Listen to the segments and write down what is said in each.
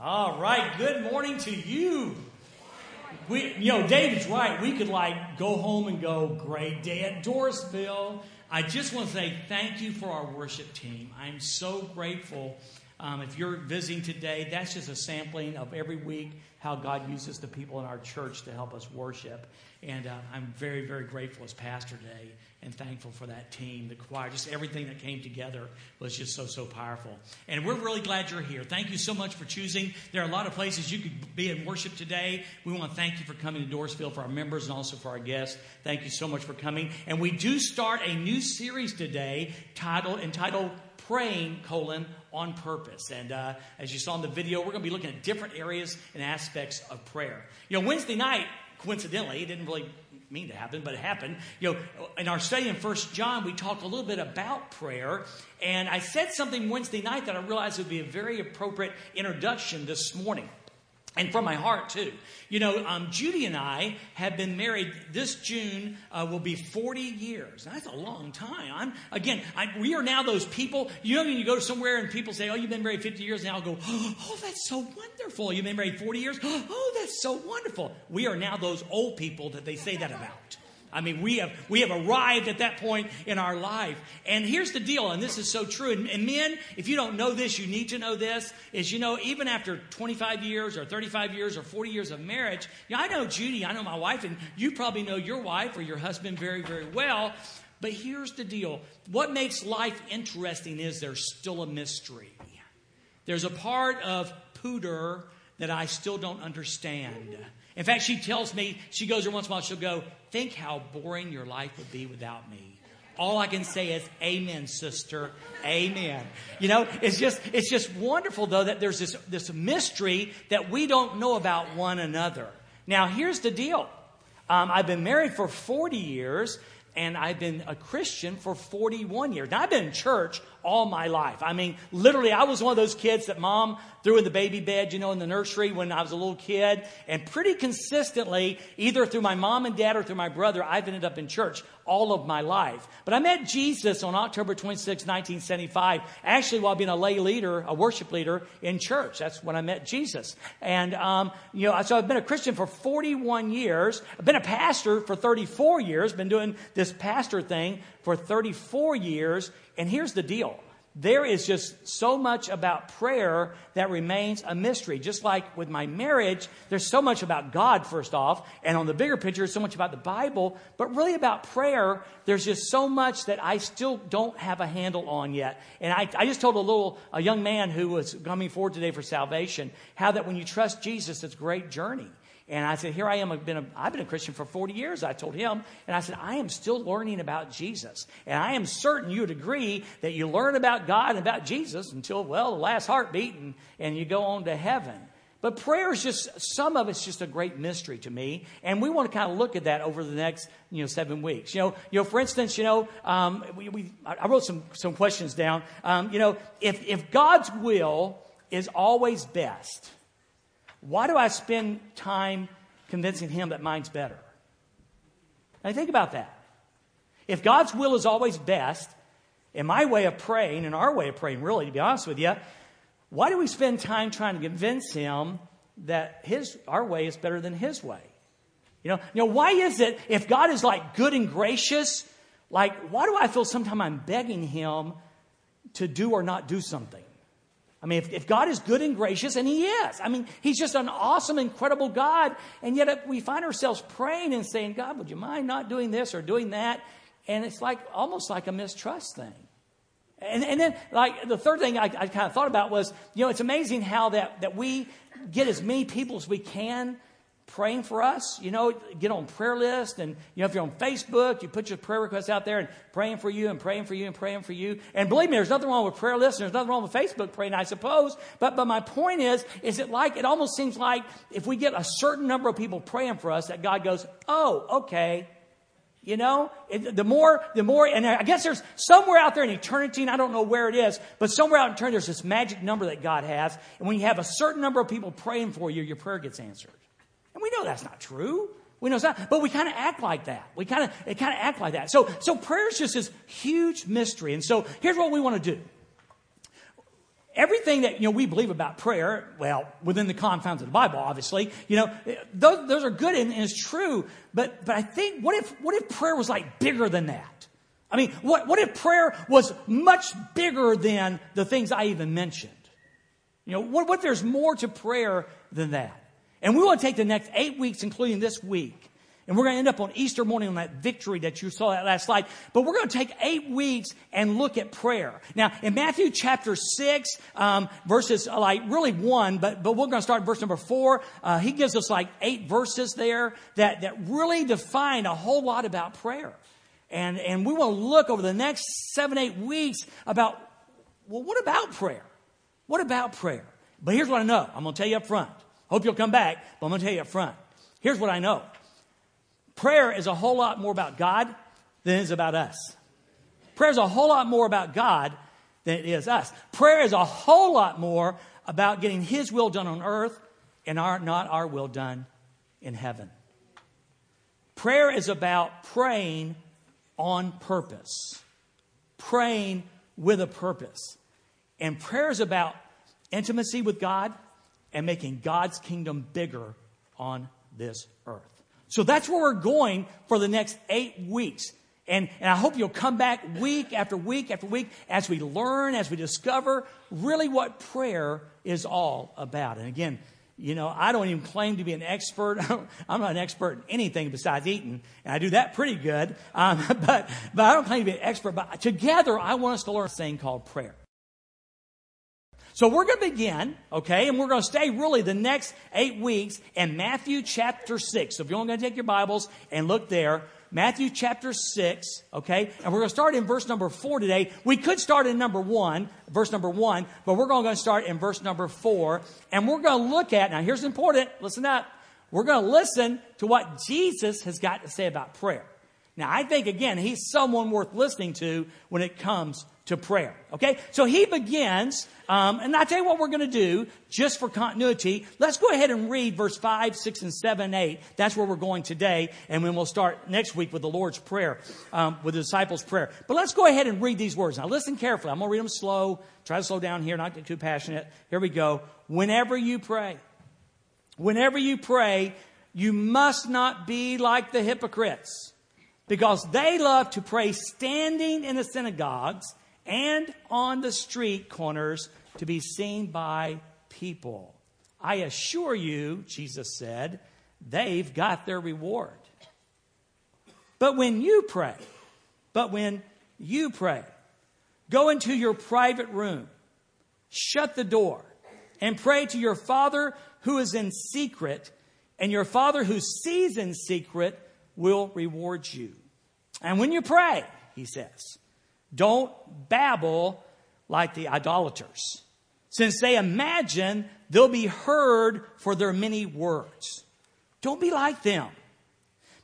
All right, good morning to you. We, you know, David's right. We could like go home and go, great day at Dorrisville. I just want to say thank you for our worship team. I'm so grateful. Um, if you're visiting today, that's just a sampling of every week how God uses the people in our church to help us worship. And uh, I'm very, very grateful as pastor today and thankful for that team, the choir, just everything that came together was just so, so powerful. And we're really glad you're here. Thank you so much for choosing. There are a lot of places you could be in worship today. We want to thank you for coming to Dorrisville for our members and also for our guests. Thank you so much for coming. And we do start a new series today titled, entitled Praying, colon, on purpose. And uh, as you saw in the video, we're going to be looking at different areas and aspects of prayer. You know, Wednesday night, coincidentally, it didn't really mean to happen, but it happened. You know, in our study in First John, we talked a little bit about prayer, and I said something Wednesday night that I realized would be a very appropriate introduction this morning and from my heart too. You know, um, Judy and I have been married. This June uh, will be 40 years. That's a long time. I'm again. I, we are now those people. You know, when you go somewhere and people say, "Oh, you've been married 50 years," and I'll go, "Oh, that's so wonderful." You've been married 40 years. Oh, that's so wonderful. We are now those old people that they say that about. I mean, we have, we have arrived at that point in our life. And here's the deal, and this is so true. And, and, men, if you don't know this, you need to know this, is, you know, even after 25 years or 35 years or 40 years of marriage, you know, I know Judy, I know my wife, and you probably know your wife or your husband very, very well. But here's the deal. What makes life interesting is there's still a mystery. There's a part of Pooter that I still don't understand. In fact, she tells me, she goes there once in a while, she'll go, Think how boring your life would be without me. All I can say is, Amen, sister. Amen. You know, it's just, it's just wonderful though that there's this, this mystery that we don't know about one another. Now, here's the deal. Um, I've been married for 40 years and I've been a Christian for 41 years. Now, I've been in church all my life. I mean, literally, I was one of those kids that mom threw in the baby bed, you know, in the nursery when I was a little kid. And pretty consistently, either through my mom and dad or through my brother, I've ended up in church all of my life. But I met Jesus on October 26, 1975, actually while being a lay leader, a worship leader in church. That's when I met Jesus. And, um, you know, so I've been a Christian for 41 years. I've been a pastor for 34 years, been doing this pastor thing for 34 years. And here's the deal there is just so much about prayer that remains a mystery. Just like with my marriage, there's so much about God, first off, and on the bigger picture, so much about the Bible, but really about prayer, there's just so much that I still don't have a handle on yet. And I, I just told a little, a young man who was coming forward today for salvation, how that when you trust Jesus, it's a great journey. And I said, Here I am. I've been, a, I've been a Christian for 40 years, I told him. And I said, I am still learning about Jesus. And I am certain you would agree that you learn about God and about Jesus until, well, the last heartbeat and, and you go on to heaven. But prayer is just, some of it's just a great mystery to me. And we want to kind of look at that over the next, you know, seven weeks. You know, you know for instance, you know, um, we, we, I wrote some, some questions down. Um, you know, if, if God's will is always best, why do I spend time convincing him that mine's better? Now think about that. If God's will is always best, in my way of praying, in our way of praying, really, to be honest with you, why do we spend time trying to convince him that his our way is better than his way? You know, you know, why is it if God is like good and gracious, like why do I feel sometimes I'm begging him to do or not do something? I mean, if, if, God is good and gracious, and He is, I mean, He's just an awesome, incredible God, and yet uh, we find ourselves praying and saying, God, would you mind not doing this or doing that? And it's like almost like a mistrust thing. And, and then, like, the third thing I, I kind of thought about was, you know, it's amazing how that, that we get as many people as we can praying for us. You know, get on prayer list, and you know if you're on Facebook, you put your prayer requests out there and praying for you and praying for you and praying for you. And believe me, there's nothing wrong with prayer lists. There's nothing wrong with Facebook praying, I suppose. But but my point is, is it like it almost seems like if we get a certain number of people praying for us, that God goes, oh, okay. You know, it, the more, the more, and I guess there's somewhere out there in eternity, and I don't know where it is, but somewhere out in eternity, there's this magic number that God has. And when you have a certain number of people praying for you, your prayer gets answered. Know that's not true. We know it's not, but we kind of act like that. We kind of, it kind of act like that. So, so prayer is just this huge mystery. And so here's what we want to do. everything that you know we believe about prayer well within the confines of the bible obviously you know eh, those, those are good and, and it's true but but i think what if what if prayer was like bigger than that i mean what what if prayer was much bigger than the things i even mentioned you know what what there's more to prayer than that and we want to take the next eight weeks including this week and we're going to end up on Easter morning on that victory that you saw that last slide. But we're going to take eight weeks and look at prayer. Now, in Matthew chapter 6, um, verses uh, like really one, but, but we're going to start verse number four. Uh, he gives us like eight verses there that, that really define a whole lot about prayer. And, and we want to look over the next seven, eight weeks about, well, what about prayer? What about prayer? But here's what I know. I'm going to tell you up front. Hope you'll come back, but I'm going to tell you up front. Here's what I know. Prayer is a whole lot more about God than it is about us. Prayer is a whole lot more about God than it is us. Prayer is a whole lot more about getting His will done on earth and our, not our will done in heaven. Prayer is about praying on purpose, praying with a purpose. And prayer is about intimacy with God and making God's kingdom bigger on this earth. So that's where we're going for the next eight weeks. And, and I hope you'll come back week after week after week as we learn, as we discover really what prayer is all about. And again, you know, I don't even claim to be an expert. I'm not an expert in anything besides eating, and I do that pretty good. Um, but, but I don't claim to be an expert. But together, I want us to learn a thing called prayer. So we're going to begin, okay, and we're going to stay really the next eight weeks in Matthew chapter 6. So if you're only going to take your Bibles and look there, Matthew chapter 6, okay, and we're going to start in verse number 4 today. We could start in number 1, verse number 1, but we're going to start in verse number 4, and we're going to look at, now here's important, listen up, we're going to listen to what Jesus has got to say about prayer. Now, I think, again, he's someone worth listening to when it comes to prayer. Okay? So he begins, um, and I tell you what we're going to do, just for continuity. Let's go ahead and read verse 5, 6, and 7, 8. That's where we're going today, and then we'll start next week with the Lord's Prayer, um, with the disciples' prayer. But let's go ahead and read these words. Now listen carefully. I'm going to read them slow. Try to slow down here, not get too passionate. Here we go. Whenever you pray, whenever you pray, you must not be like the hypocrites because they love to pray standing in the synagogues and on the street corners to be seen by people. I assure you, Jesus said, they've got their reward. But when you pray, but when you pray, go into your private room, shut the door, and pray to your Father who is in secret, and your Father who sees in secret will reward you. And when you pray, he says, don't babble like the idolaters, since they imagine they'll be heard for their many words. Don't be like them,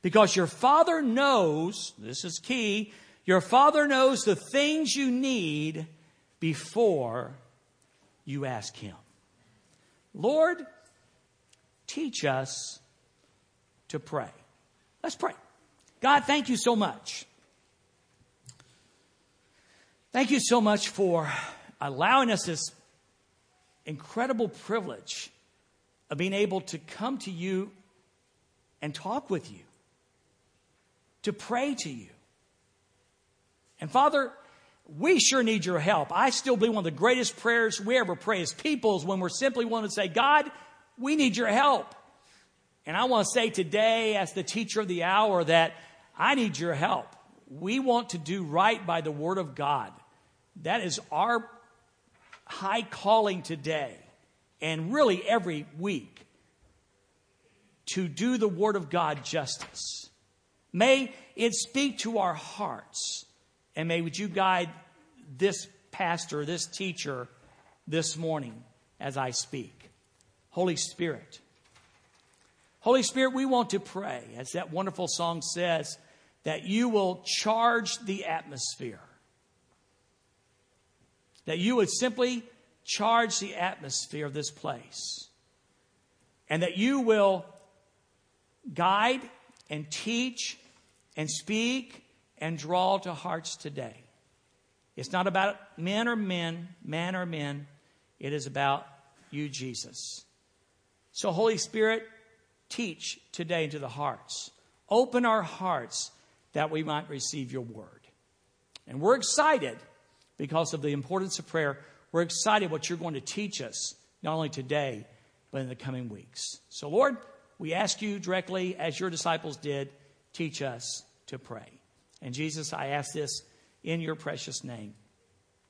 because your Father knows, this is key, your Father knows the things you need before you ask Him. Lord, teach us to pray. Let's pray. God, thank you so much Thank you so much for allowing us this incredible privilege of being able to come to you and talk with you, to pray to you. And Father, we sure need your help. I still believe one of the greatest prayers we ever pray as people is when we're simply want to say, God, we need your help. And I want to say today, as the teacher of the hour, that I need your help. We want to do right by the Word of God. That is our high calling today and really every week to do the Word of God justice. May it speak to our hearts. And may would you guide this pastor, this teacher this morning as I speak. Holy Spirit. Holy Spirit, we want to pray, as that wonderful song says, that you will charge the atmosphere that you would simply charge the atmosphere of this place and that you will guide and teach and speak and draw to hearts today. It's not about men or men, man or men. It is about you, Jesus. So, Holy Spirit, teach today into the hearts. Open our hearts that we might receive your word. And we're excited because of the importance of prayer. We're excited what you're going to teach us, not only today, but in the coming weeks. So, Lord, we ask you directly, as your disciples did, teach us to pray. And Jesus, I ask this in your precious name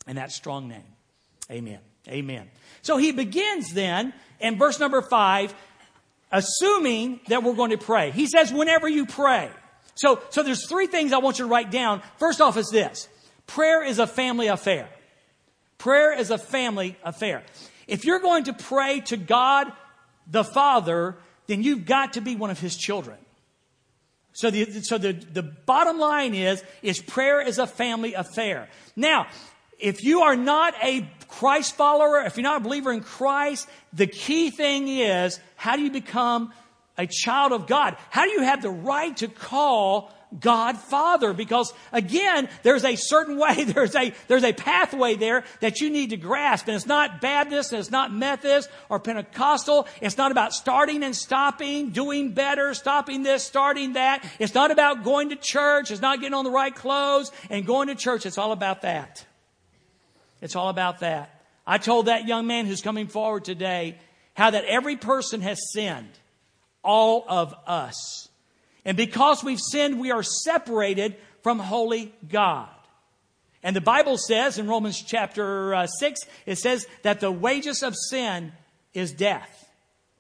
and that strong name. Amen. Amen. So he begins then in verse number five, assuming that we're going to pray. He says, whenever you pray. So, so there's three things I want you to write down. First off is this. Prayer is a family affair. Prayer is a family affair. If you're going to pray to God the Father, then you've got to be one of His children. So the, so the, the bottom line is, is prayer is a family affair. Now, if you are not a Christ follower, if you're not a believer in Christ, the key thing is, how do you become a child of God? How do you have the right to call God Father? Because again, there's a certain way, there's a, there's a pathway there that you need to grasp. And it's not Baptist, and it's not Methodist or Pentecostal. It's not about starting and stopping, doing better, stopping this, starting that. It's not about going to church. It's not getting on the right clothes and going to church. It's all about that. It's all about that. I told that young man who's coming forward today how that every person has sinned. All of us. And because we've sinned, we are separated from holy God. And the Bible says in Romans chapter uh, 6, it says that the wages of sin is death.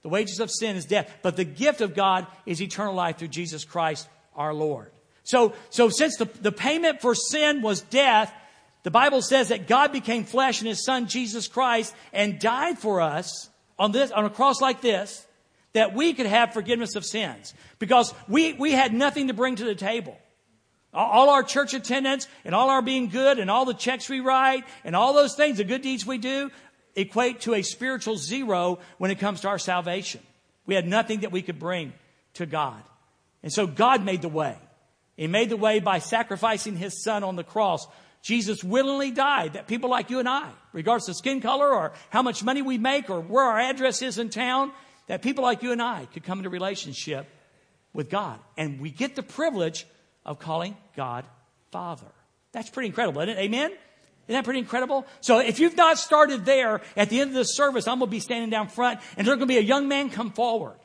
The wages of sin is death, but the gift of God is eternal life through Jesus Christ our Lord. So, so since the, the payment for sin was death, the Bible says that God became flesh in his son Jesus Christ and died for us on this, on a cross like this, that we could have forgiveness of sins because we, we had nothing to bring to the table. All our church attendance and all our being good and all the checks we write and all those things, the good deeds we do, equate to a spiritual zero when it comes to our salvation. We had nothing that we could bring to God. And so God made the way. He made the way by sacrificing his son on the cross. Jesus willingly died that people like you and I, regardless of skin color or how much money we make or where our address is in town, that people like you and I could come into relationship with God. And we get the privilege of calling God Father. That's pretty incredible, isn't it? Amen? Isn't that pretty incredible? So if you've not started there, at the end of the service, I'm going to be standing down front and there's going to be a young man come forward.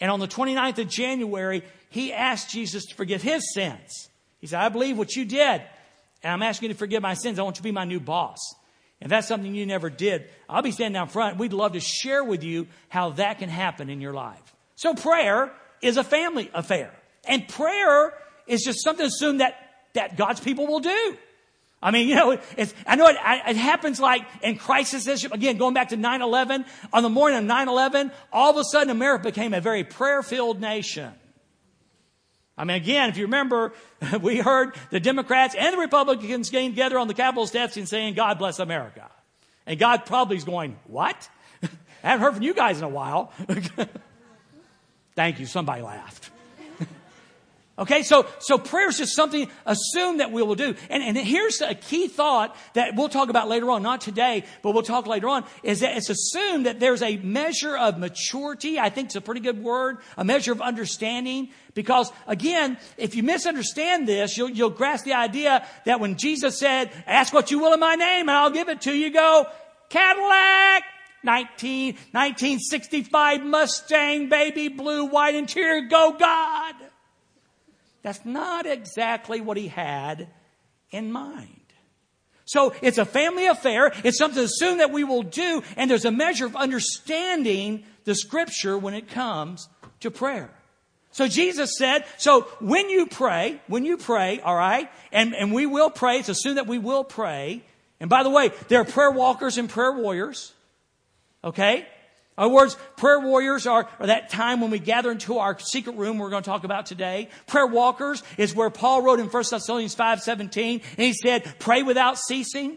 And on the 29th of January, he asked Jesus to forgive his sins. He said, I believe what you did. And I'm asking you to forgive my sins. I want you to be my new boss. If that's something you never did, I'll be standing down front. We'd love to share with you how that can happen in your life. So prayer is a family affair. And prayer is just something to assume that, that God's people will do. I mean, you know, I know it, it, happens like in crisis, again, going back to 9-11, on the morning of 9-11, all of a sudden America became a very prayer-filled nation. I mean, again, if you remember, we heard the Democrats and the Republicans getting together on the Capitol steps and saying, God bless America. And God probably is going, what? I haven't heard from you guys in a while. Thank you. Somebody laughed. Okay, so, so prayer is just something assume that we will do. And, and here's a key thought that we'll talk about later on, not today, but we'll talk later on, is that it's assumed that there's a measure of maturity. I think it's a pretty good word, a measure of understanding. Because again, if you misunderstand this, you'll, you'll grasp the idea that when Jesus said, ask what you will in my name and I'll give it to you, go, Cadillac! 19, 1965 Mustang, baby blue, white interior, go God! That's not exactly what he had in mind. So it's a family affair. It's something to assume that we will do. And there's a measure of understanding the scripture when it comes to prayer. So Jesus said, so when you pray, when you pray, all right, and, and we will pray, it's assumed that we will pray. And by the way, there are prayer walkers and prayer warriors. Okay? In other words, prayer warriors are, are, that time when we gather into our secret room we're going to talk about today. Prayer walkers is where Paul wrote in 1 Thessalonians 5, 17, and he said, pray without ceasing.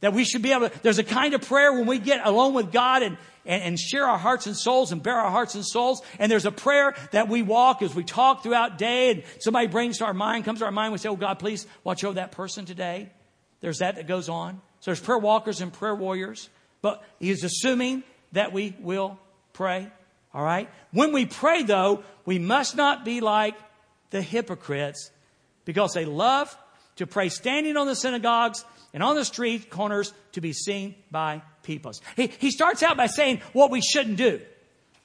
That we should be able to, there's a kind of prayer when we get alone with God and, and, and share our hearts and souls and bare our hearts and souls. And there's a prayer that we walk as we talk throughout day and somebody brings to our mind, comes to our mind, we say, oh God, please watch over that person today. There's that that goes on. So there's prayer walkers and prayer warriors. But he's assuming that we will pray. All right? When we pray, though, we must not be like the hypocrites because they love to pray standing on the synagogues and on the street corners to be seen by people. He, he starts out by saying what we shouldn't do.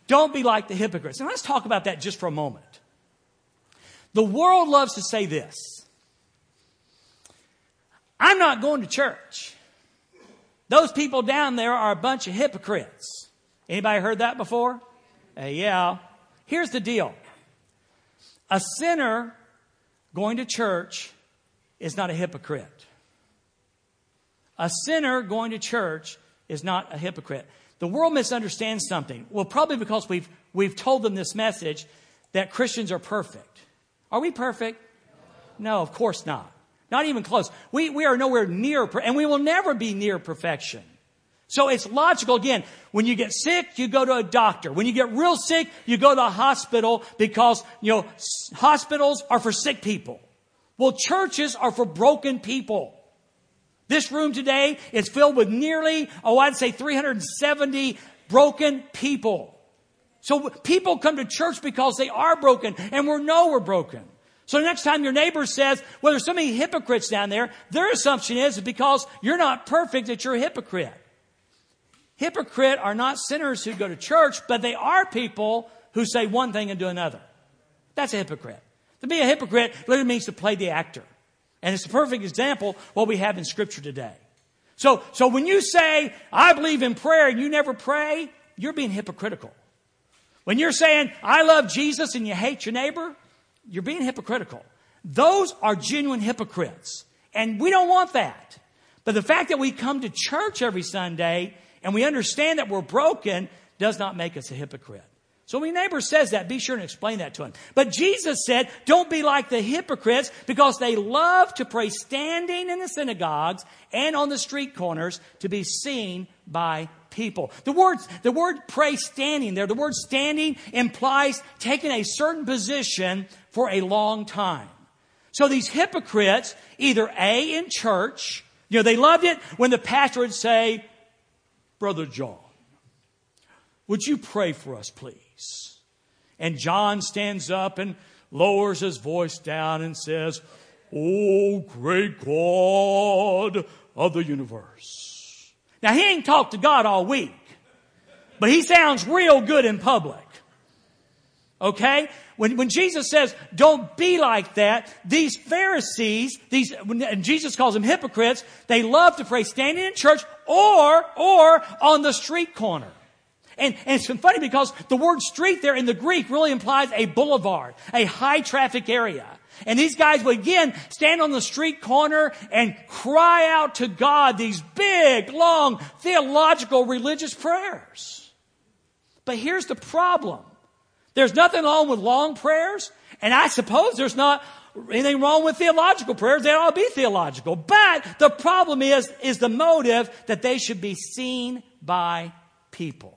Don't be like the hypocrites. And let's talk about that just for a moment. The world loves to say this I'm not going to church. Those people down there are a bunch of hypocrites. Anybody heard that before? Uh, yeah. Here's the deal. A sinner going to church is not a hypocrite. A sinner going to church is not a hypocrite. The world misunderstands something. Well, probably because we've, we've told them this message that Christians are perfect. Are we perfect? No, of course not. Not even close. We, we are nowhere near, and we will never be near perfection. So it's logical again. When you get sick, you go to a doctor. When you get real sick, you go to the hospital because, you know, hospitals are for sick people. Well, churches are for broken people. This room today is filled with nearly, oh, I'd say 370 broken people. So people come to church because they are broken and we know we're broken. So next time your neighbor says, well, there's so many hypocrites down there, their assumption is because you're not perfect that you're a hypocrite. Hypocrite are not sinners who go to church, but they are people who say one thing and do another. That's a hypocrite. To be a hypocrite literally means to play the actor. And it's a perfect example what we have in scripture today. So, so when you say, I believe in prayer and you never pray, you're being hypocritical. When you're saying, I love Jesus and you hate your neighbor, you're being hypocritical. Those are genuine hypocrites. And we don't want that. But the fact that we come to church every Sunday and we understand that we're broken does not make us a hypocrite. So when your neighbor says that, be sure and explain that to him. But Jesus said, don't be like the hypocrites because they love to pray standing in the synagogues and on the street corners to be seen by people. The word, the word pray standing there, the word standing implies taking a certain position for a long time. So these hypocrites, either A, in church, you know, they loved it when the pastor would say, Brother John, would you pray for us, please? And John stands up and lowers his voice down and says, Oh, great God of the universe. Now, he ain't talked to God all week, but he sounds real good in public. Okay? When, when Jesus says, don't be like that, these Pharisees, these, and Jesus calls them hypocrites, they love to pray standing in church or, or on the street corner. And, and it's funny because the word street there in the Greek really implies a boulevard, a high traffic area. And these guys would again stand on the street corner and cry out to God these big, long, theological, religious prayers. But here's the problem. There's nothing wrong with long prayers, and I suppose there's not anything wrong with theological prayers. They ought to be theological. But the problem is, is the motive that they should be seen by people.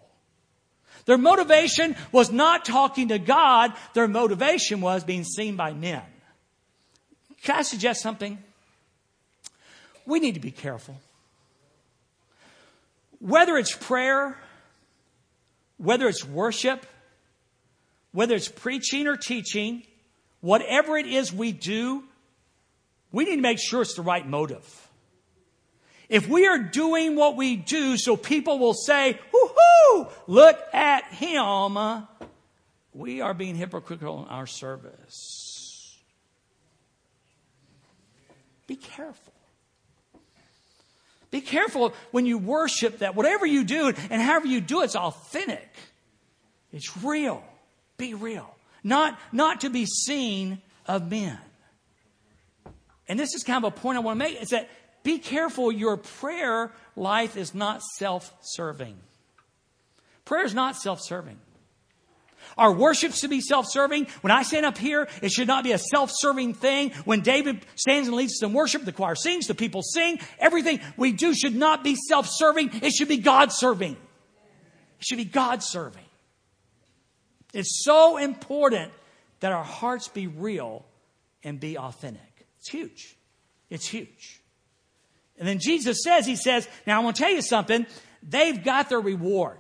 Their motivation was not talking to God. Their motivation was being seen by men. Can I suggest something? We need to be careful. Whether it's prayer, whether it's worship, whether it's preaching or teaching, whatever it is we do, we need to make sure it's the right motive. If we are doing what we do so people will say, whoo, look at him, we are being hypocritical in our service. Be careful. Be careful when you worship that whatever you do and however you do it's authentic. It's real. Be real. Not, not to be seen of men. And this is kind of a point I want to make is that be careful your prayer life is not self serving. Prayer is not self serving. Our worship should be self serving. When I stand up here, it should not be a self serving thing. When David stands and leads in worship, the choir sings, the people sing. Everything we do should not be self serving. It should be God serving. It should be God serving. It's so important that our hearts be real and be authentic. It's huge. It's huge. And then Jesus says, He says, now I want to tell you something. they've got their reward.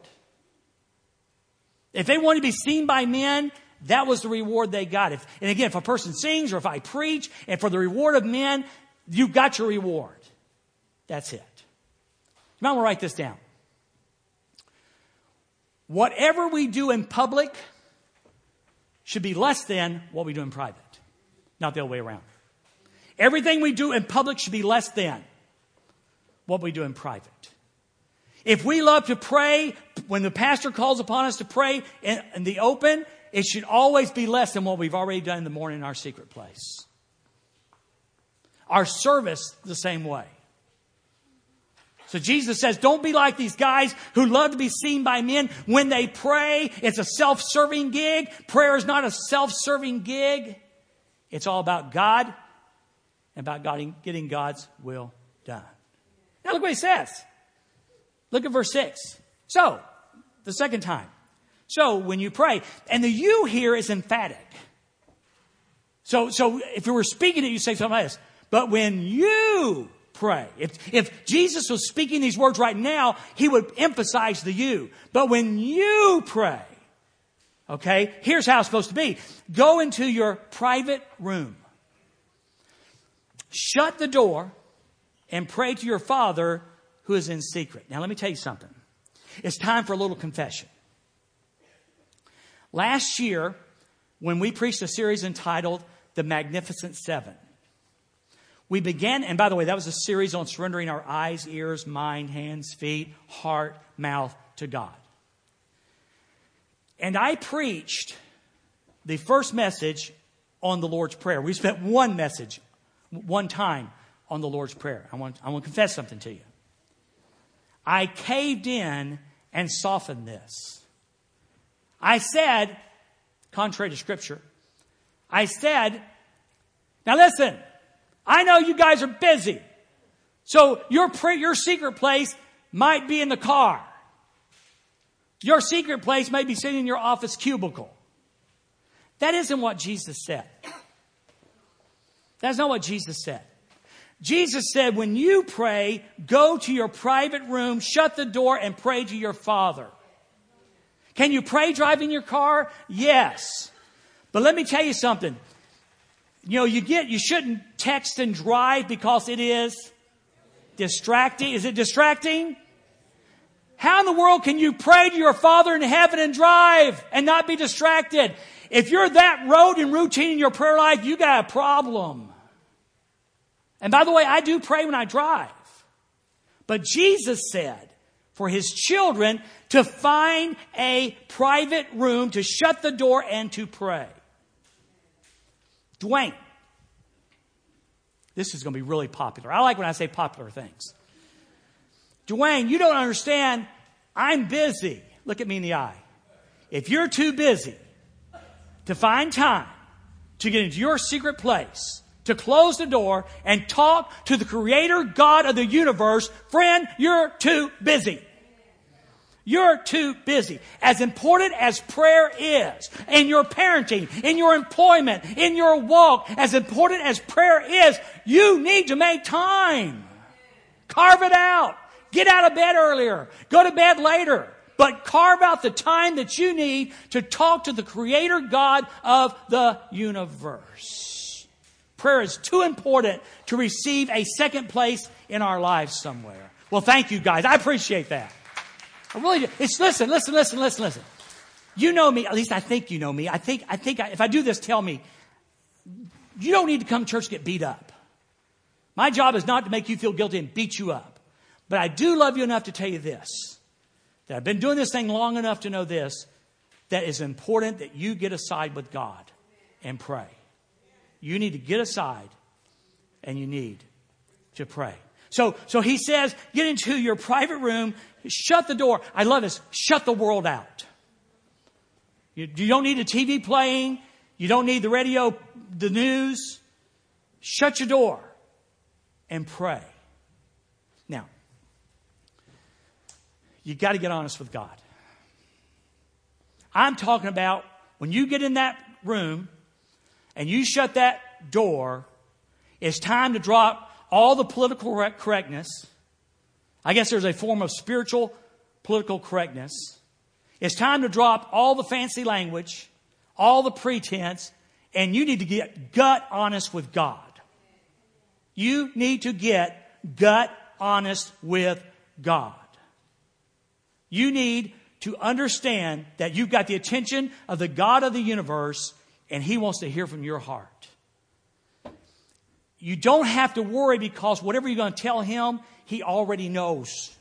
If they want to be seen by men, that was the reward they got. If, and again, if a person sings or if I preach, and for the reward of men, you've got your reward. That's it. You might want to write this down. Whatever we do in public should be less than what we do in private, not the other way around. Everything we do in public should be less than what we do in private. If we love to pray, when the pastor calls upon us to pray in, in the open, it should always be less than what we've already done in the morning in our secret place. Our service, the same way. So Jesus says, don't be like these guys who love to be seen by men when they pray. It's a self-serving gig. Prayer is not a self-serving gig. It's all about God and about God, getting God's will done. Now look what he says. Look at verse 6. So, the second time. So, when you pray, and the you here is emphatic. So, so if you were speaking it, you say something like this. But when you pray. If, if Jesus was speaking these words right now, he would emphasize the you. But when you pray, okay, here's how it's supposed to be. Go into your private room. Shut the door and pray to your Father who is in secret. Now let me tell you something. It's time for a little confession. Last year, when we preached a series entitled The Magnificent Seven, we began, and by the way, that was a series on surrendering our eyes, ears, mind, hands, feet, heart, mouth to God. And I preached the first message on the Lord's Prayer. We spent one message, one time on the Lord's Prayer. I want, I want to confess something to you. I caved in and softened this. I said, contrary to Scripture, I said, now listen, I know you guys are busy. So your, your secret place might be in the car. Your secret place may be sitting in your office cubicle. That isn't what Jesus said. That's not what Jesus said. Jesus said, when you pray, go to your private room, shut the door, and pray to your Father. Can you pray driving your car? Yes. But let me tell you something. You know, you get, you shouldn't text and drive because it is distracting. Is it distracting? How in the world can you pray to your Father in heaven and drive and not be distracted? If you're that rote and routine in your prayer life, you got a problem. And by the way, I do pray when I drive. But Jesus said for his children to find a private room, to shut the door and to pray. Dwayne. This is going to be really popular. I like when I say popular things. Dwayne, you don't understand. I'm busy. Look at me in the eye. If you're too busy to find time to get into your secret place, to close the door and talk to the creator God of the universe, friend, you're too busy. You're too busy. As important as prayer is in your parenting, in your employment, in your walk, as important as prayer is, you need to make time. Carve it out. Get out of bed earlier. Go to bed later. But carve out the time that you need to talk to the creator God of the universe. Prayer is too important to receive a second place in our lives somewhere. Well, thank you guys. I appreciate that. I really do. It's listen, listen, listen, listen, listen. You know me, at least I think you know me. I think, I think I, if I do this, tell me. You don't need to come to church get beat up. My job is not to make you feel guilty and beat you up. But I do love you enough to tell you this. That I've been doing this thing long enough to know this. That is important that you get aside with God and pray. You need to get aside and you need to pray. So, so he says, get into your private room, shut the door. I love this. Shut the world out. You, you don't need a TV playing. You don't need the radio, the news. Shut your door and pray. Now, you got to get honest with God. I'm talking about when you get in that room and you shut that door, it's time to drop all the political correctness. I guess there's a form of spiritual political correctness. It's time to drop all the fancy language, all the pretense, and you need to get gut honest with God. You need to get gut honest with God. You need to understand that you've got the attention of the God of the universe and He wants to hear from your heart. You don't have to worry because whatever you're going to tell Him, He already knows.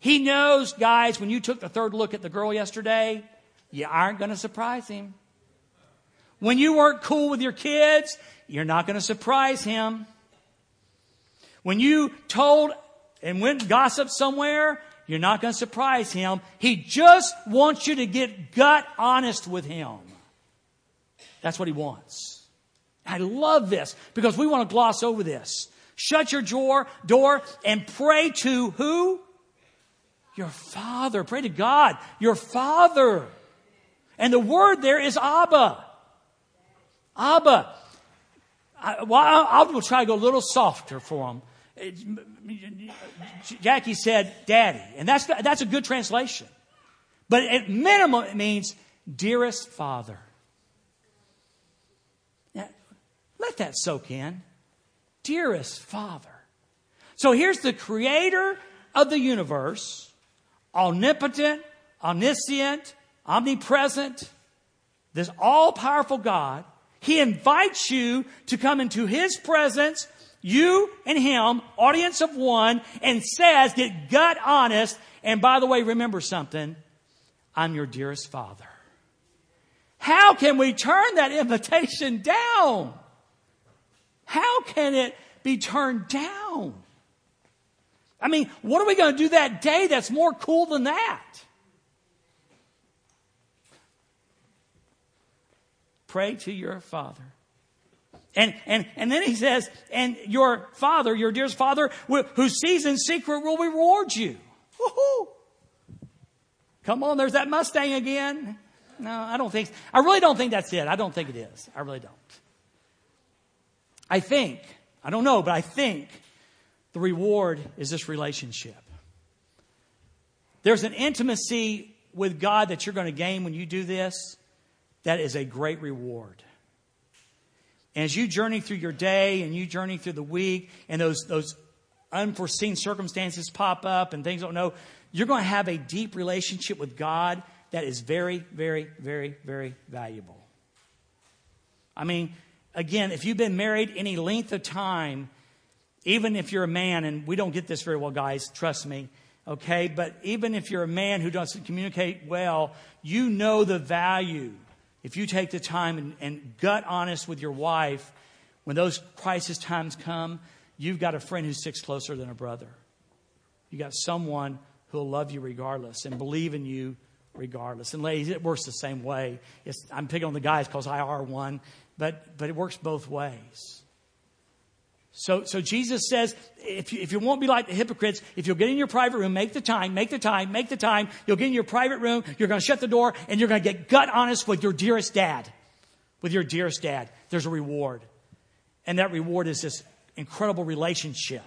He knows, guys, when you took the third look at the girl yesterday, you aren't going to surprise Him. When you weren't cool with your kids, you're not going to surprise Him. When you told and went gossip somewhere, you're not going to surprise him. He just wants you to get gut honest with him. That's what he wants. I love this because we want to gloss over this. Shut your door, door and pray to who? Your father. Pray to God, your father. And the word there is Abba. Abba. I, well, I, I will try to go a little softer for him. Jackie said, Daddy. And that's, that's a good translation. But at minimum, it means dearest Father. Now, let that soak in. Dearest Father. So here's the creator of the universe, omnipotent, omniscient, omnipresent, this all powerful God. He invites you to come into His presence you and him, audience of one, and says, get gut honest. And by the way, remember something. I'm your dearest father. How can we turn that invitation down? How can it be turned down? I mean, what are we going to do that day that's more cool than that? Pray to your father and, and, and then he says, and your father, your dearest father, who sees in secret will reward you. Woo-hoo. Come on, there's that Mustang again. No, I don't think, I really don't think that's it. I don't think it is. I really don't. I think, I don't know, but I think the reward is this relationship. There's an intimacy with God that you're going to gain when you do this that is a great reward. And as you journey through your day and you journey through the week and those, those unforeseen circumstances pop up and things don't know, you're going to have a deep relationship with God that is very, very, very, very valuable. I mean, again, if you've been married any length of time, even if you're a man, and we don't get this very well, guys, trust me, okay? But even if you're a man who doesn't communicate well, you know the value if you take the time and, and gut honest with your wife, when those crisis times come, you've got a friend who sticks closer than a brother. You got someone who'll love you regardless and believe in you regardless. And ladies, it works the same way. It's, I'm picking on the guys because I are one, but, but it works both ways. So, so Jesus says, if you, if you won't be like the hypocrites, if you'll get in your private room, make the time, make the time, make the time, you'll get in your private room, you're going to shut the door, and you're going to get gut honest with your dearest dad. With your dearest dad. There's a reward. And that reward is this incredible relationship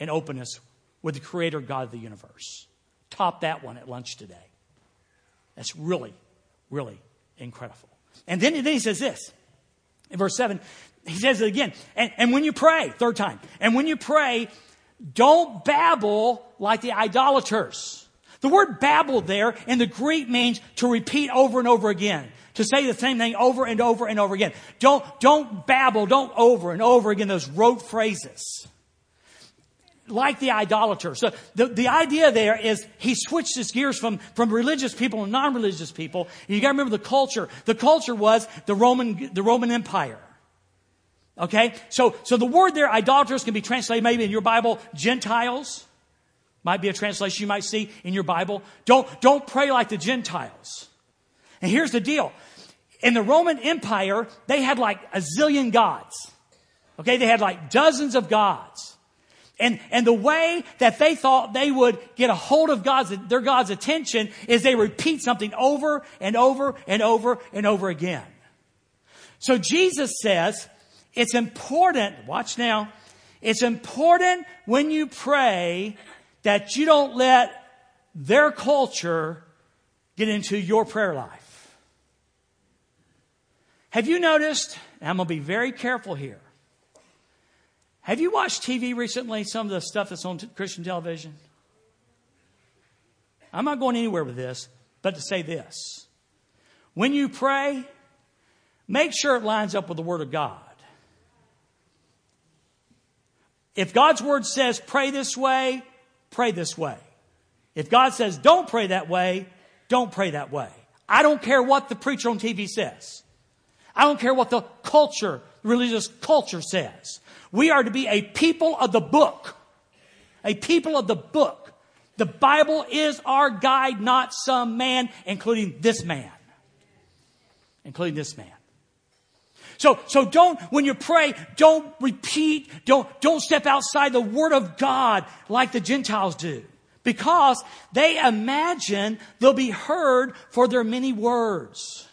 and openness with the creator God of the universe. Top that one at lunch today. That's really, really incredible. And then, then he says this in verse 7 he says it again. And, and when you pray, third time, and when you pray, don't babble like the idolaters. The word babble there in the Greek means to repeat over and over again. To say the same thing over and over and over again. Don't, don't babble, don't over and over again those rote phrases. Like the idolaters. So the, the idea there is he switched his gears from, from religious people and non-religious people. And you gotta remember the culture. The culture was the Roman, the Roman Empire. Okay? So, so the word there, idolaters, can be translated maybe in your Bible, Gentiles. Might be a translation you might see in your Bible. Don't, don't pray like the Gentiles. And here's the deal. In the Roman Empire, they had like a zillion gods. Okay? They had like dozens of gods. And, and the way that they thought they would get a hold of God's, their God's attention is they repeat something over and over and over and over again. So Jesus says, it's important, watch now, it's important when you pray that you don't let their culture get into your prayer life? Have you noticed, I'm going to be very careful here. Have you watched TV recently, some of the stuff that's on t- Christian television? I'm not going anywhere with this, but to say this. When you pray, make sure it lines up with the Word of God. If God's Word says pray this way, pray this way. If God says don't pray that way, don't pray that way. I don't care what the preacher on TV says. I don't care what the culture, religious culture says. We are to be a people of the book. A people of the book. The Bible is our guide, not some man, including this man. Including this man. So, so don't, when you pray, don't repeat, don't, don't step outside the Word of God like the Gentiles do. Because they imagine they'll be heard for their many words.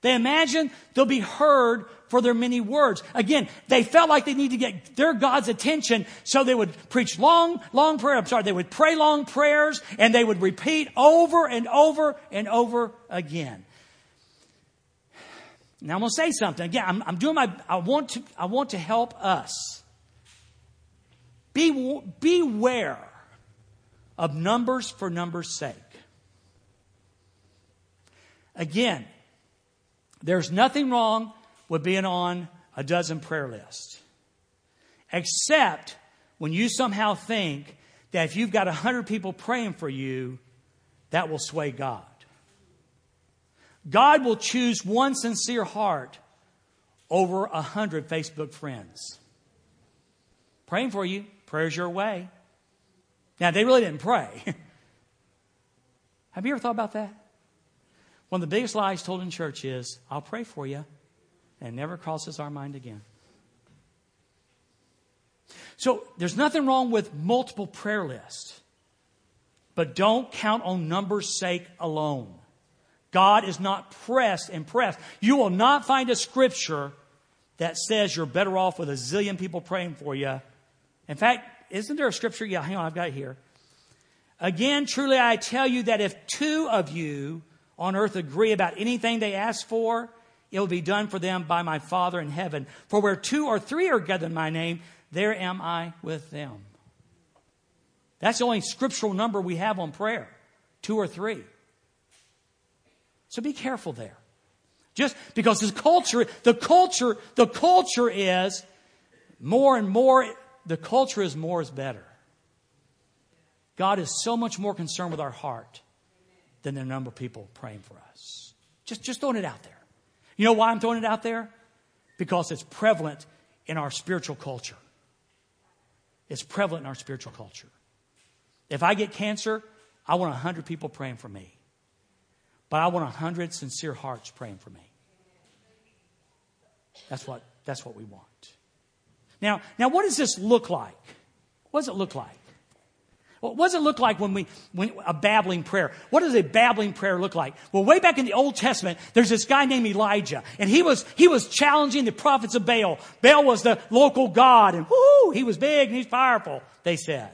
They imagine they'll be heard for their many words. Again, they felt like they need to get their God's attention, so they would preach long, long prayer. I'm sorry, they would pray long prayers and they would repeat over and over and over again. Now I'm going to say something. Again, I'm, I'm doing my, I want to, I want to help us. Be, beware of numbers for numbers' sake. Again, there's nothing wrong with being on a dozen prayer lists. Except when you somehow think that if you've got a hundred people praying for you, that will sway God. God will choose one sincere heart over a hundred Facebook friends. Praying for you, prayers your way. Now, they really didn't pray. Have you ever thought about that? One of the biggest lies told in church is, I'll pray for you, and never crosses our mind again. So there's nothing wrong with multiple prayer lists, but don't count on numbers' sake alone. God is not pressed and pressed. You will not find a scripture that says you're better off with a zillion people praying for you. In fact, isn't there a scripture? Yeah, hang on, I've got it here. Again, truly I tell you that if two of you on earth agree about anything they ask for, it will be done for them by my Father in heaven. For where two or three are gathered in my name, there am I with them. That's the only scriptural number we have on prayer two or three. So be careful there. Just because the culture, the culture, the culture is more and more, the culture is more is better. God is so much more concerned with our heart than the number of people praying for us. Just, just throwing it out there. You know why I'm throwing it out there? Because it's prevalent in our spiritual culture. It's prevalent in our spiritual culture. If I get cancer, I want 100 people praying for me. But I want 100 sincere hearts praying for me. That's what, that's what we want. Now, now, what does this look like? What does it look like? What does it look like when we, when a babbling prayer? What does a babbling prayer look like? Well, way back in the Old Testament, there's this guy named Elijah, and he was, he was challenging the prophets of Baal. Baal was the local god, and whoo, he was big and he's powerful, they said.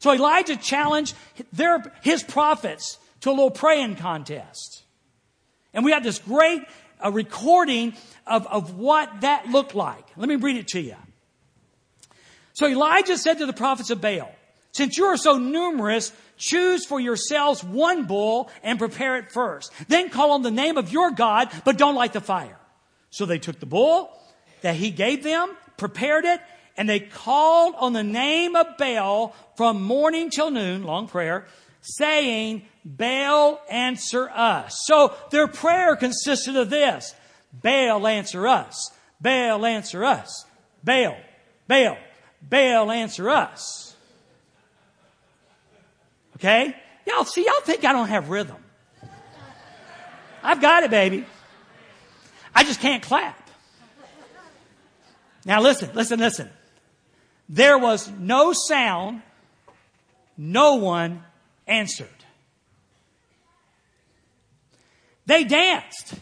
So Elijah challenged their, his prophets to a little praying contest. And we have this great uh, recording of, of what that looked like. Let me read it to you. So Elijah said to the prophets of Baal, since you are so numerous, choose for yourselves one bull and prepare it first. Then call on the name of your God, but don't light the fire. So they took the bull that he gave them, prepared it, and they called on the name of Baal from morning till noon, long prayer, saying, Baal, answer us. So their prayer consisted of this. Baal, answer us. Baal, answer us. Baal, Baal, Baal, answer us. Okay? Y'all see, y'all think I don't have rhythm. I've got it, baby. I just can't clap. Now listen, listen, listen. There was no sound. No one answered. They danced,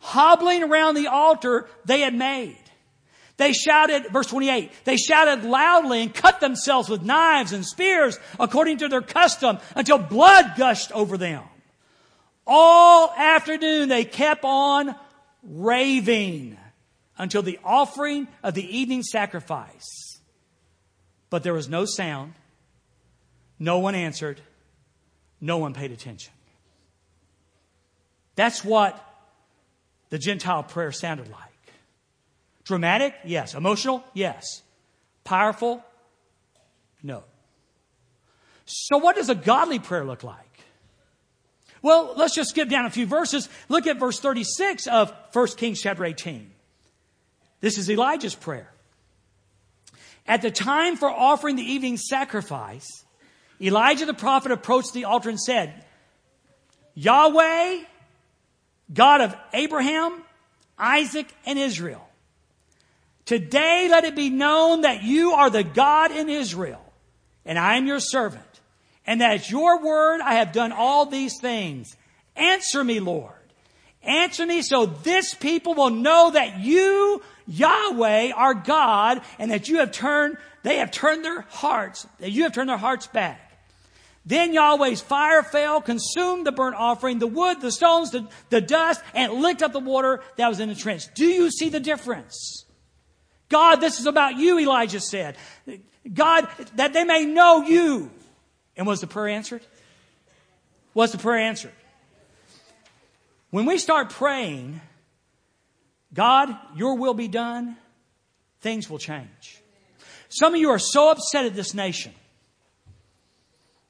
hobbling around the altar they had made. They shouted, verse 28, they shouted loudly and cut themselves with knives and spears according to their custom until blood gushed over them. All afternoon they kept on raving until the offering of the evening sacrifice. But there was no sound. No one answered. No one paid attention. That's what the Gentile prayer sounded like. Dramatic? Yes. Emotional? Yes. Powerful? No. So, what does a godly prayer look like? Well, let's just skip down a few verses. Look at verse 36 of 1 Kings chapter 18. This is Elijah's prayer. At the time for offering the evening sacrifice, Elijah the prophet approached the altar and said, Yahweh, God of Abraham, Isaac, and Israel, today let it be known that you are the God in Israel, and I am your servant, and that at your word I have done all these things. Answer me, Lord. Answer me so this people will know that you, Yahweh, are God, and that you have turned, they have turned their hearts, that you have turned their hearts back. Then Yahweh's fire fell, consumed the burnt offering, the wood, the stones, the, the dust, and licked up the water that was in the trench. Do you see the difference? God, this is about you, Elijah said. God, that they may know you. And was the prayer answered? Was the prayer answered? When we start praying, God, your will be done, things will change. Some of you are so upset at this nation.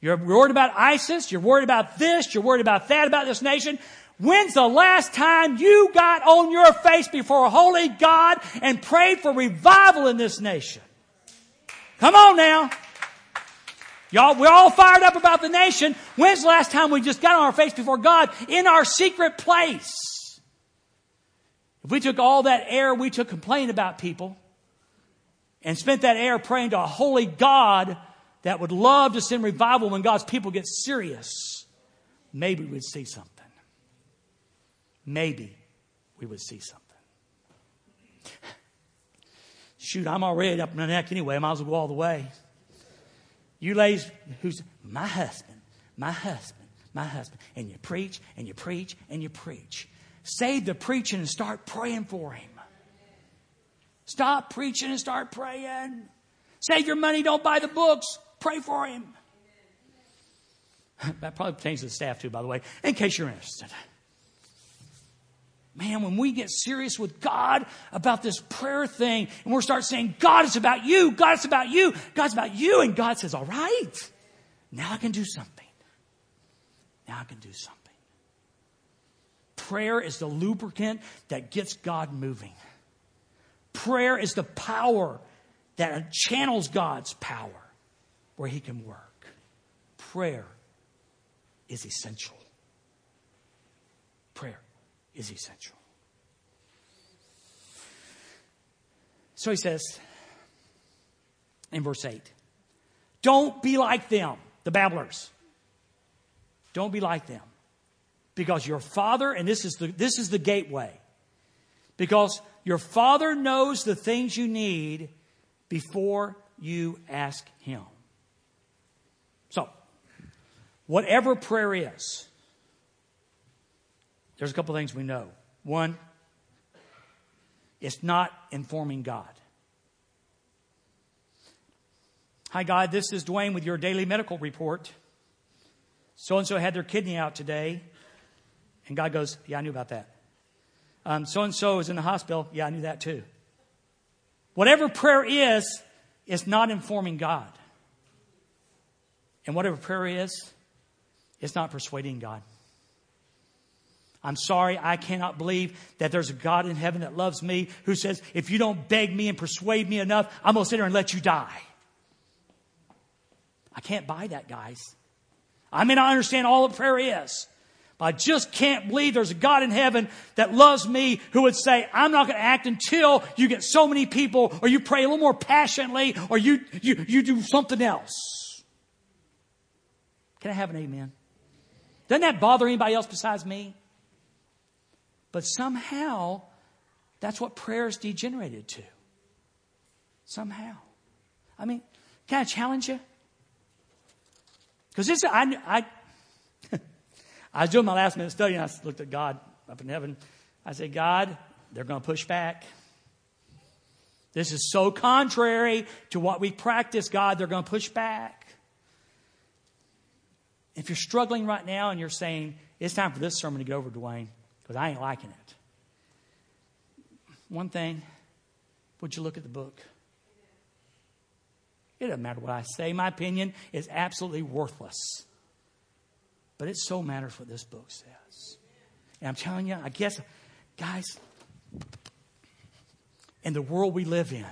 You're worried about ISIS. You're worried about this. You're worried about that, about this nation. When's the last time you got on your face before a holy God and prayed for revival in this nation? Come on now. Y'all, we're all fired up about the nation. When's the last time we just got on our face before God in our secret place? If we took all that air we took complaining about people and spent that air praying to a holy God that would love to send revival when God's people get serious, maybe we'd see something. Maybe we would see something. Shoot, I'm already up in the neck anyway. I might as well go all the way. You ladies, who's my husband, my husband, my husband, and you preach and you preach and you preach. Save the preaching and start praying for him. Stop preaching and start praying. Save your money, don't buy the books. Pray for him. That probably pertains to the staff too, by the way, in case you're interested. Man, when we get serious with God about this prayer thing and we start saying, God, it's about you, God, it's about you, God's about you, and God says, all right, now I can do something. Now I can do something. Prayer is the lubricant that gets God moving. Prayer is the power that channels God's power where He can work. Prayer is essential. Prayer is essential. So he says in verse 8 Don't be like them, the babblers. Don't be like them. Because your father, and this is the, this is the gateway, because your father knows the things you need before you ask him. So, whatever prayer is, there's a couple things we know. One, it's not informing God. Hi, God, this is Dwayne with your daily medical report. So and so had their kidney out today. And God goes, Yeah, I knew about that. So and so is in the hospital. Yeah, I knew that too. Whatever prayer is, it's not informing God. And whatever prayer is, it's not persuading God. I'm sorry, I cannot believe that there's a God in heaven that loves me who says, if you don't beg me and persuade me enough, I'm going to sit here and let you die. I can't buy that, guys. I may not understand all that prayer is, but I just can't believe there's a God in heaven that loves me who would say, I'm not going to act until you get so many people, or you pray a little more passionately, or you, you, you do something else. Can I have an amen? Doesn't that bother anybody else besides me? But somehow, that's what prayer is degenerated to. somehow. I mean, can I challenge you? Because this, I, I, I was doing my last minute study and I looked at God up in heaven. I said, God, they're going to push back. This is so contrary to what we practice, God. They're going to push back. If you're struggling right now and you're saying, it's time for this sermon to get over, Dwayne, because I ain't liking it. One thing, would you look at the book? It doesn't matter what I say. My opinion is absolutely worthless. But it so matters what this book says. And I'm telling you, I guess, guys, in the world we live in,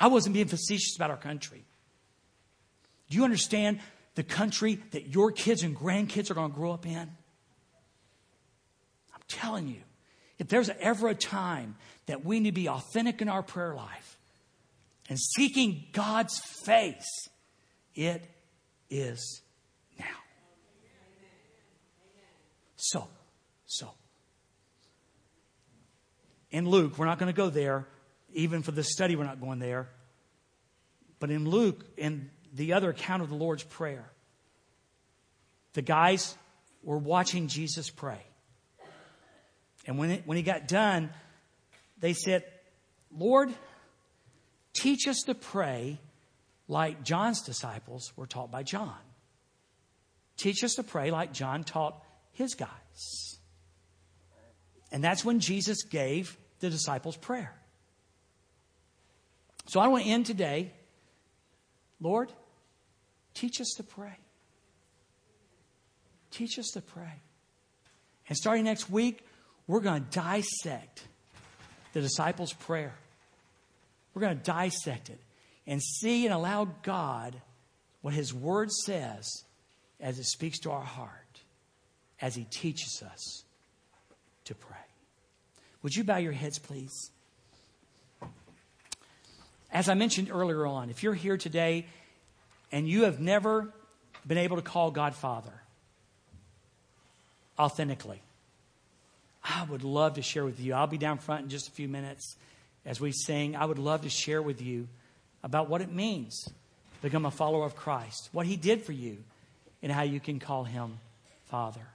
I wasn't being facetious about our country. Do you understand the country that your kids and grandkids are going to grow up in? Telling you, if there's ever a time that we need to be authentic in our prayer life and seeking God's face, it is now. So, so. In Luke, we're not going to go there. Even for this study, we're not going there. But in Luke, in the other account of the Lord's Prayer, the guys were watching Jesus pray. And when, it, when he got done, they said, Lord, teach us to pray like John's disciples were taught by John. Teach us to pray like John taught his guys. And that's when Jesus gave the disciples prayer. So I want to end today. Lord, teach us to pray. Teach us to pray. And starting next week, we're going to dissect the disciples' prayer. We're going to dissect it and see and allow God what His Word says as it speaks to our heart, as He teaches us to pray. Would you bow your heads, please? As I mentioned earlier on, if you're here today and you have never been able to call God Father authentically, I would love to share with you. I'll be down front in just a few minutes as we sing. I would love to share with you about what it means to become a follower of Christ, what He did for you, and how you can call Him Father.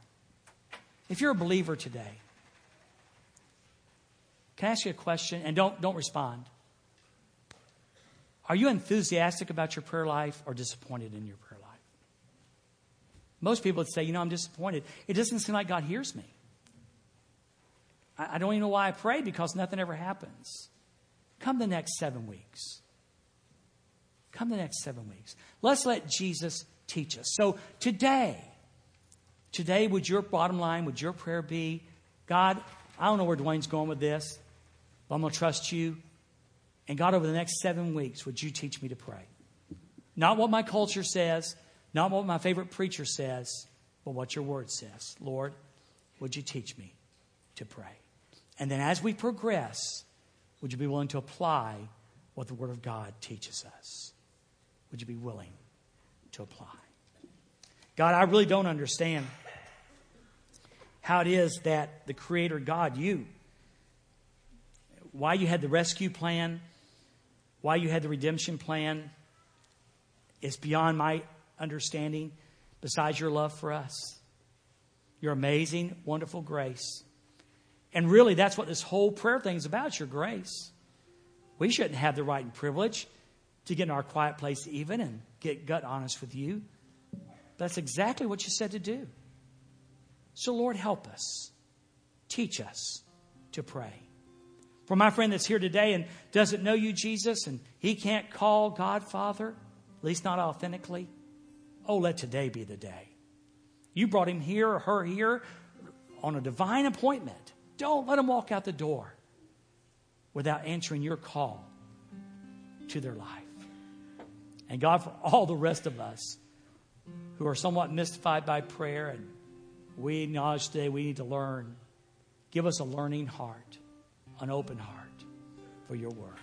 If you're a believer today, can I ask you a question? And don't, don't respond. Are you enthusiastic about your prayer life or disappointed in your prayer life? Most people would say, you know, I'm disappointed. It doesn't seem like God hears me. I, I don't even know why I pray because nothing ever happens. Come the next seven weeks. Come the next seven weeks. Let's let Jesus teach us. So today, today, would your bottom line, would your prayer be, God, I don't know where Dwayne's going with this, but I'm going to trust you. And God, over the next seven weeks, would you teach me to pray? Not what my culture says, not what my favorite preacher says, but what your word says. Lord, would you teach me to pray? And then as we progress, would you be willing to apply what the Word of God teaches us? Would you be willing to apply? God, I really don't understand how it is that the Creator God, you, why you had the rescue plan, why you had the redemption plan, is beyond my understanding, besides your love for us. Your amazing, wonderful grace. And really, that's what this whole prayer thing is about your grace. We shouldn't have the right and privilege to get in our quiet place, even and get gut honest with you. That's exactly what you said to do. So, Lord, help us. Teach us to pray. For my friend that's here today and doesn't know you, Jesus, and he can't call God Father, at least not authentically, oh, let today be the day. You brought him here or her here on a divine appointment. Don't let them walk out the door without answering your call to their life. And God, for all the rest of us who are somewhat mystified by prayer, and we acknowledge today we need to learn, give us a learning heart, an open heart for your word.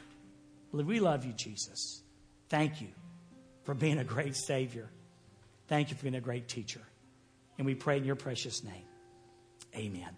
We love you, Jesus. Thank you for being a great Savior. Thank you for being a great teacher. And we pray in your precious name. Amen.